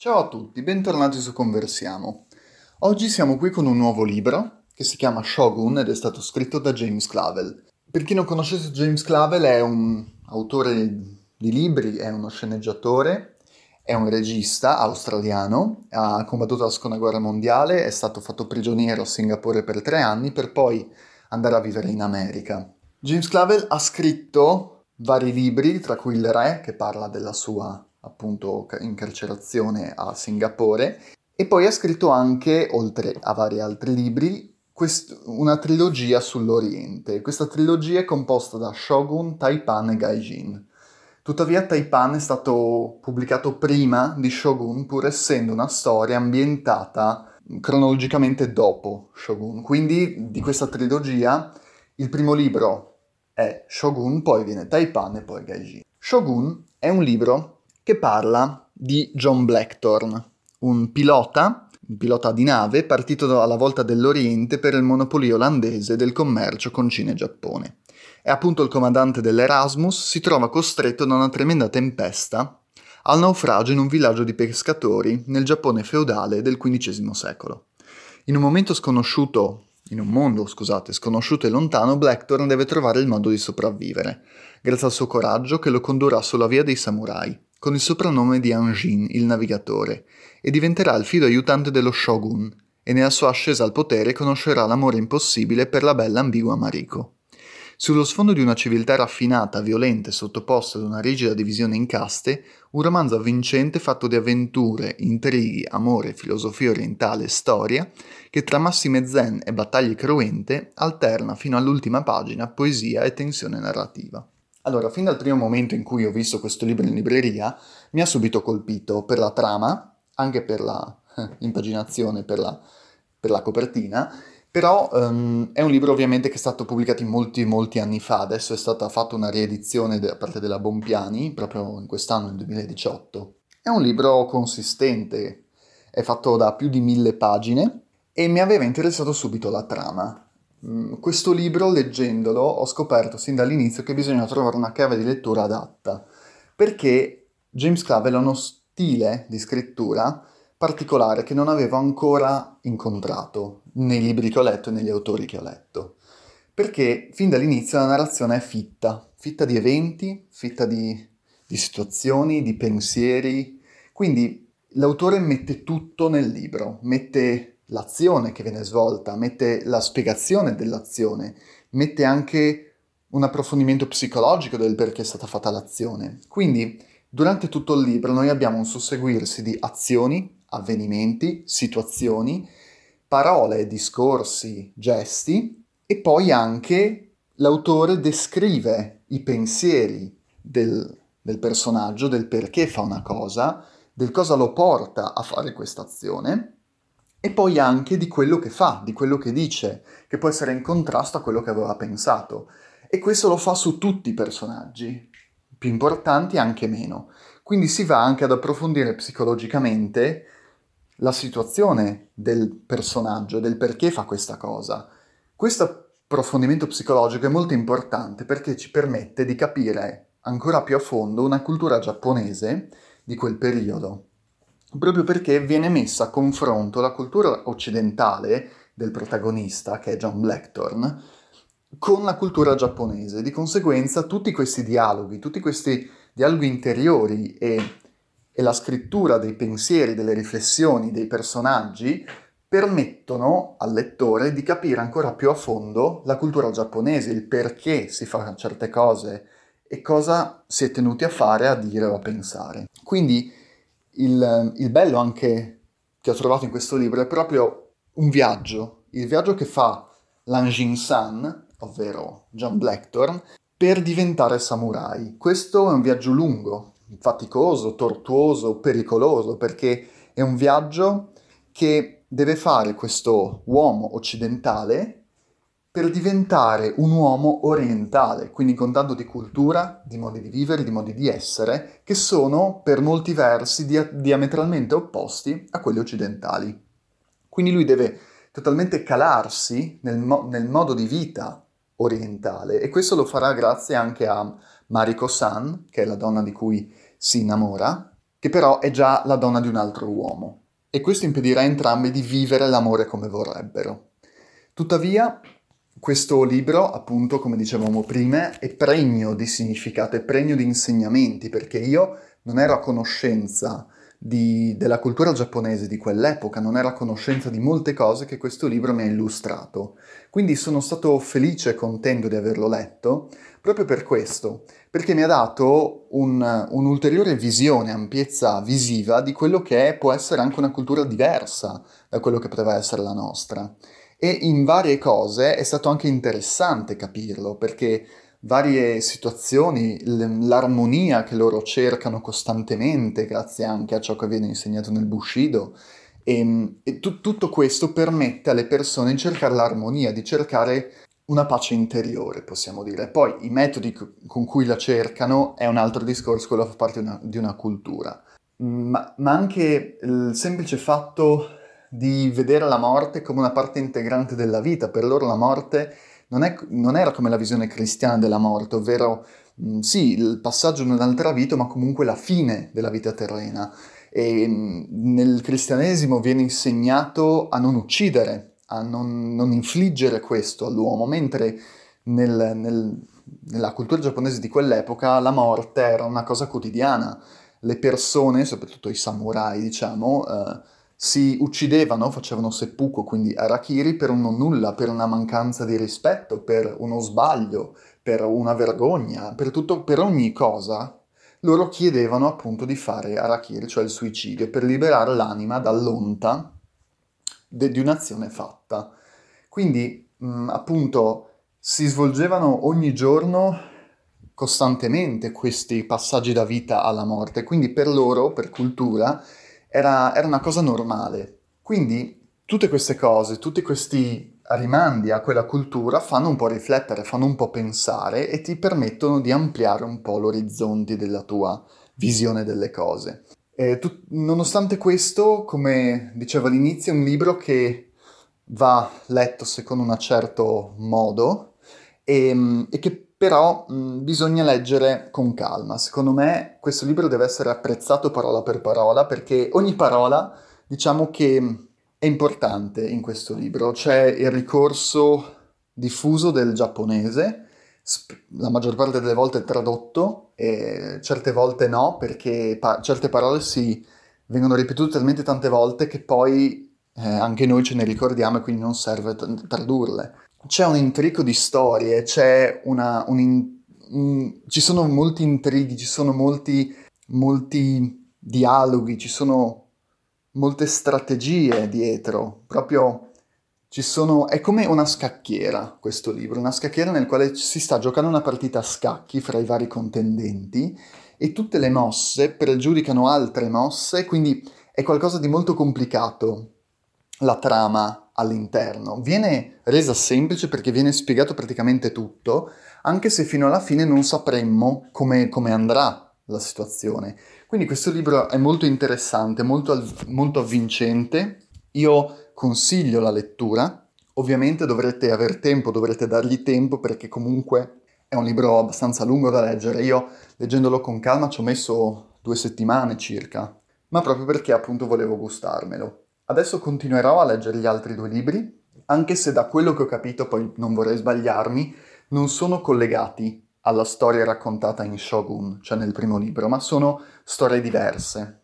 Ciao a tutti, bentornati su Conversiamo. Oggi siamo qui con un nuovo libro che si chiama Shogun ed è stato scritto da James Clavel. Per chi non conoscesse James Clavel è un autore di libri, è uno sceneggiatore, è un regista australiano, ha combattuto la seconda guerra mondiale, è stato fatto prigioniero a Singapore per tre anni per poi andare a vivere in America. James Clavel ha scritto vari libri, tra cui Il Re, che parla della sua appunto incarcerazione a Singapore, e poi ha scritto anche, oltre a vari altri libri, quest- una trilogia sull'Oriente. Questa trilogia è composta da Shogun, Taipan e Gaijin. Tuttavia Taipan è stato pubblicato prima di Shogun, pur essendo una storia ambientata cronologicamente dopo Shogun. Quindi di questa trilogia il primo libro è Shogun, poi viene Taipan e poi Gaijin. Shogun è un libro che parla di John Blackthorne, un pilota, un pilota di nave partito alla volta dell'Oriente per il monopolio olandese del commercio con Cina e Giappone. È appunto il comandante dell'Erasmus, si trova costretto da una tremenda tempesta al naufragio in un villaggio di pescatori nel Giappone feudale del XV secolo. In un momento sconosciuto in un mondo, scusate, sconosciuto e lontano, Blackthorn deve trovare il modo di sopravvivere, grazie al suo coraggio che lo condurrà sulla via dei samurai, con il soprannome di Anjin, il navigatore, e diventerà il fido aiutante dello shogun, e nella sua ascesa al potere conoscerà l'amore impossibile per la bella ambigua Mariko. Sullo sfondo di una civiltà raffinata, violenta e sottoposta ad una rigida divisione in caste, un romanzo avvincente fatto di avventure, intrighi, amore, filosofia orientale e storia, che tra massime zen e battaglie cruente alterna fino all'ultima pagina poesia e tensione narrativa. Allora, fin dal primo momento in cui ho visto questo libro in libreria, mi ha subito colpito per la trama, anche per la eh, per la, per la copertina, però um, è un libro ovviamente che è stato pubblicato molti molti anni fa, adesso è stata fatta una riedizione da parte della Bompiani, proprio in quest'anno, nel 2018. È un libro consistente, è fatto da più di mille pagine e mi aveva interessato subito la trama. Mm, questo libro, leggendolo, ho scoperto sin dall'inizio che bisogna trovare una chiave di lettura adatta, perché James Clavel ha uno stile di scrittura particolare che non avevo ancora incontrato nei libri che ho letto e negli autori che ho letto. Perché fin dall'inizio la narrazione è fitta, fitta di eventi, fitta di, di situazioni, di pensieri. Quindi l'autore mette tutto nel libro, mette l'azione che viene svolta, mette la spiegazione dell'azione, mette anche un approfondimento psicologico del perché è stata fatta l'azione. Quindi durante tutto il libro noi abbiamo un susseguirsi di azioni, avvenimenti, situazioni, parole, discorsi, gesti e poi anche l'autore descrive i pensieri del, del personaggio, del perché fa una cosa, del cosa lo porta a fare questa azione e poi anche di quello che fa, di quello che dice, che può essere in contrasto a quello che aveva pensato. E questo lo fa su tutti i personaggi, più importanti e anche meno. Quindi si va anche ad approfondire psicologicamente la situazione del personaggio, del perché fa questa cosa. Questo approfondimento psicologico è molto importante perché ci permette di capire ancora più a fondo una cultura giapponese di quel periodo, proprio perché viene messa a confronto la cultura occidentale del protagonista, che è John Blackthorne, con la cultura giapponese. Di conseguenza tutti questi dialoghi, tutti questi dialoghi interiori e e la scrittura dei pensieri, delle riflessioni dei personaggi permettono al lettore di capire ancora più a fondo la cultura giapponese, il perché si fa certe cose e cosa si è tenuti a fare, a dire o a pensare. Quindi il, il bello anche che ho trovato in questo libro è proprio un viaggio, il viaggio che fa Lanjin-san, ovvero John Blackthorne, per diventare samurai. Questo è un viaggio lungo, faticoso, tortuoso, pericoloso, perché è un viaggio che deve fare questo uomo occidentale per diventare un uomo orientale, quindi con tanto di cultura, di modi di vivere, di modi di essere, che sono per molti versi dia- diametralmente opposti a quelli occidentali. Quindi lui deve totalmente calarsi nel, mo- nel modo di vita orientale e questo lo farà grazie anche a Mariko San, che è la donna di cui si innamora, che però è già la donna di un altro uomo, e questo impedirà a entrambi di vivere l'amore come vorrebbero. Tuttavia, questo libro, appunto, come dicevamo prima, è pregno di significato, è pregno di insegnamenti, perché io non ero a conoscenza di, della cultura giapponese di quell'epoca, non era a conoscenza di molte cose che questo libro mi ha illustrato. Quindi sono stato felice e contento di averlo letto, proprio per questo, perché mi ha dato un, un'ulteriore visione, ampiezza visiva di quello che può essere anche una cultura diversa da quello che poteva essere la nostra. E in varie cose è stato anche interessante capirlo, perché varie situazioni, l'armonia che loro cercano costantemente, grazie anche a ciò che viene insegnato nel Bushido. E, ehm, e t- tutto questo permette alle persone di cercare l'armonia, di cercare una pace interiore, possiamo dire. Poi i metodi con cui la cercano è un altro discorso, quello fa parte una, di una cultura. Ma, ma, anche il semplice fatto di vedere la morte come una parte integrante della vita. Per loro la morte non, è, non era come la visione cristiana della morte, ovvero mh, sì, il passaggio in un'altra vita, ma comunque la fine della vita terrena. E mh, nel cristianesimo viene insegnato a non uccidere, a non, non infliggere questo all'uomo, mentre nel, nel, nella cultura giapponese di quell'epoca la morte era una cosa quotidiana. Le persone, soprattutto i samurai, diciamo, eh, si uccidevano, facevano seppuku, quindi arakiri, per un non nulla, per una mancanza di rispetto, per uno sbaglio, per una vergogna, per, tutto, per ogni cosa. Loro chiedevano appunto di fare arakiri, cioè il suicidio, per liberare l'anima dall'onta de- di un'azione fatta. Quindi mh, appunto si svolgevano ogni giorno costantemente questi passaggi da vita alla morte, quindi per loro, per cultura, era, era una cosa normale. Quindi tutte queste cose, tutti questi rimandi a quella cultura fanno un po' riflettere, fanno un po' pensare e ti permettono di ampliare un po' l'orizzonte della tua visione delle cose. Tu, nonostante questo, come dicevo all'inizio, è un libro che va letto secondo un certo modo e, e che però mh, bisogna leggere con calma. Secondo me questo libro deve essere apprezzato parola per parola perché ogni parola diciamo che è importante in questo libro. C'è il ricorso diffuso del giapponese, la maggior parte delle volte tradotto e certe volte no perché pa- certe parole si vengono ripetute talmente tante volte che poi eh, anche noi ce ne ricordiamo e quindi non serve t- tradurle c'è un intrico di storie, una, un in, un, ci sono molti intrighi, ci sono molti, molti dialoghi, ci sono molte strategie dietro, proprio ci sono, è come una scacchiera questo libro, una scacchiera nel quale si sta giocando una partita a scacchi fra i vari contendenti e tutte le mosse pregiudicano altre mosse, quindi è qualcosa di molto complicato la trama all'interno. Viene resa semplice perché viene spiegato praticamente tutto, anche se fino alla fine non sapremmo come, come andrà la situazione. Quindi questo libro è molto interessante, molto, molto avvincente. Io consiglio la lettura. Ovviamente dovrete avere tempo, dovrete dargli tempo perché comunque è un libro abbastanza lungo da leggere. Io leggendolo con calma ci ho messo due settimane circa, ma proprio perché appunto volevo gustarmelo. Adesso continuerò a leggere gli altri due libri, anche se da quello che ho capito, poi non vorrei sbagliarmi, non sono collegati alla storia raccontata in Shogun, cioè nel primo libro, ma sono storie diverse.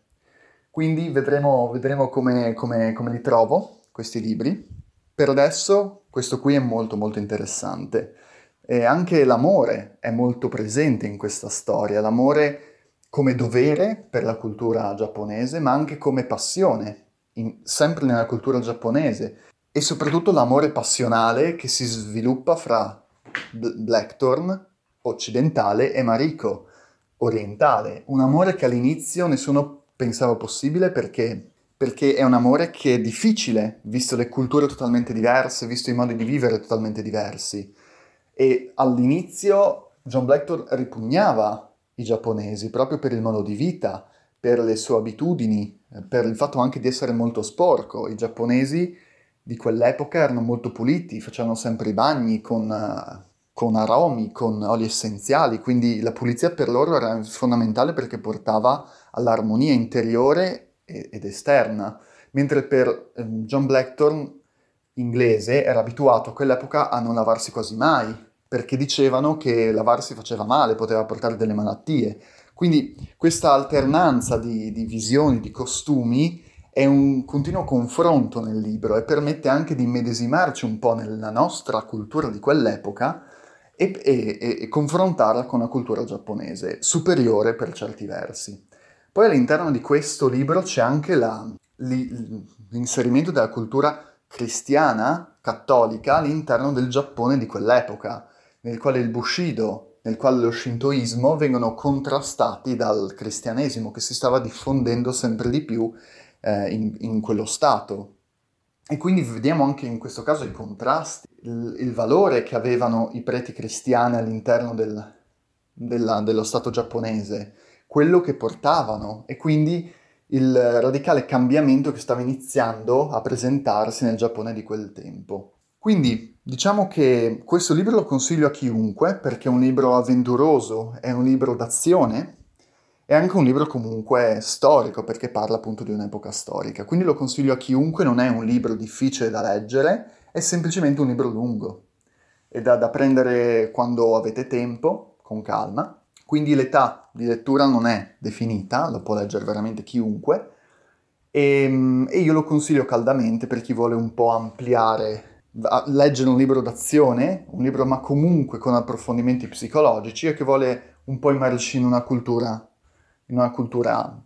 Quindi vedremo, vedremo come, come, come li trovo, questi libri. Per adesso questo qui è molto molto interessante. E anche l'amore è molto presente in questa storia, l'amore come dovere per la cultura giapponese, ma anche come passione in, sempre nella cultura giapponese e soprattutto l'amore passionale che si sviluppa fra Blackthorn occidentale e Mariko orientale. Un amore che all'inizio nessuno pensava possibile perché, perché è un amore che è difficile, visto le culture totalmente diverse, visto i modi di vivere totalmente diversi. E all'inizio John Blackthorn ripugnava i giapponesi proprio per il modo di vita, per le sue abitudini, eh, per il fatto anche di essere molto sporco. I giapponesi di quell'epoca erano molto puliti, facevano sempre i bagni con, uh, con aromi, con oli essenziali, quindi la pulizia per loro era fondamentale perché portava all'armonia interiore ed esterna, mentre per ehm, John Blackthorne, inglese, era abituato a quell'epoca a non lavarsi quasi mai, perché dicevano che lavarsi faceva male, poteva portare delle malattie. Quindi questa alternanza di, di visioni, di costumi, è un continuo confronto nel libro e permette anche di immedesimarci un po' nella nostra cultura di quell'epoca e, e, e, confrontarla con la cultura giapponese, superiore per certi versi. Poi all'interno di questo libro c'è anche la, l'inserimento della cultura cristiana, cattolica, all'interno del Giappone di quell'epoca, nel quale il Bushido, nel quale lo Shintoismo vengono contrastati dal cristianesimo che si stava diffondendo sempre di più eh, in, in, quello stato. E quindi vediamo anche in questo caso i contrasti, il, il valore che avevano i preti cristiani all'interno del, della, dello stato giapponese, quello che portavano e quindi il radicale cambiamento che stava iniziando a presentarsi nel Giappone di quel tempo. Quindi diciamo che questo libro lo consiglio a chiunque perché è un libro avventuroso, è un libro d'azione è anche un libro comunque storico perché parla appunto di un'epoca storica, quindi lo consiglio a chiunque, non è un libro difficile da leggere, è semplicemente un libro lungo, è da, da prendere quando avete tempo, con calma, quindi l'età di lettura non è definita, lo può leggere veramente chiunque, e, ehm, e io lo consiglio caldamente per chi vuole un po' ampliare leggere un libro d'azione, un libro ma comunque con approfondimenti psicologici e che vuole un po' immergersi in una cultura in una cultura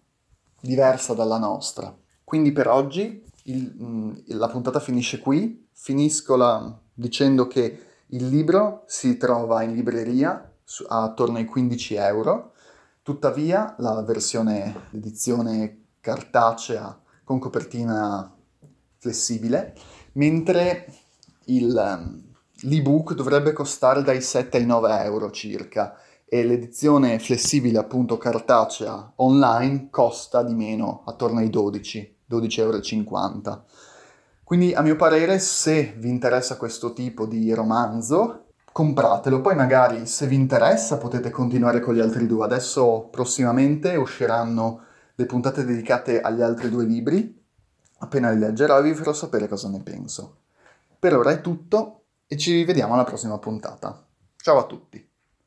diversa dalla nostra. Quindi per oggi il, la puntata finisce qui, finisco la, dicendo che il libro si trova in libreria su, attorno ai 15 euro, tuttavia la versione, l'edizione cartacea con copertina flessibile, mentre il, mm, l'ebook dovrebbe costare dai 7 ai 9 euro circa e l'edizione flessibile appunto cartacea online costa di meno, attorno ai 12, 12,50 euro. Quindi a mio parere se vi interessa questo tipo di romanzo compratelo, poi magari se vi interessa potete continuare con gli altri due. Adesso prossimamente usciranno le puntate dedicate agli altri due libri, appena li leggerò vi farò sapere cosa ne penso. Per ora è tutto e ci rivediamo alla prossima puntata. Ciao a tutti!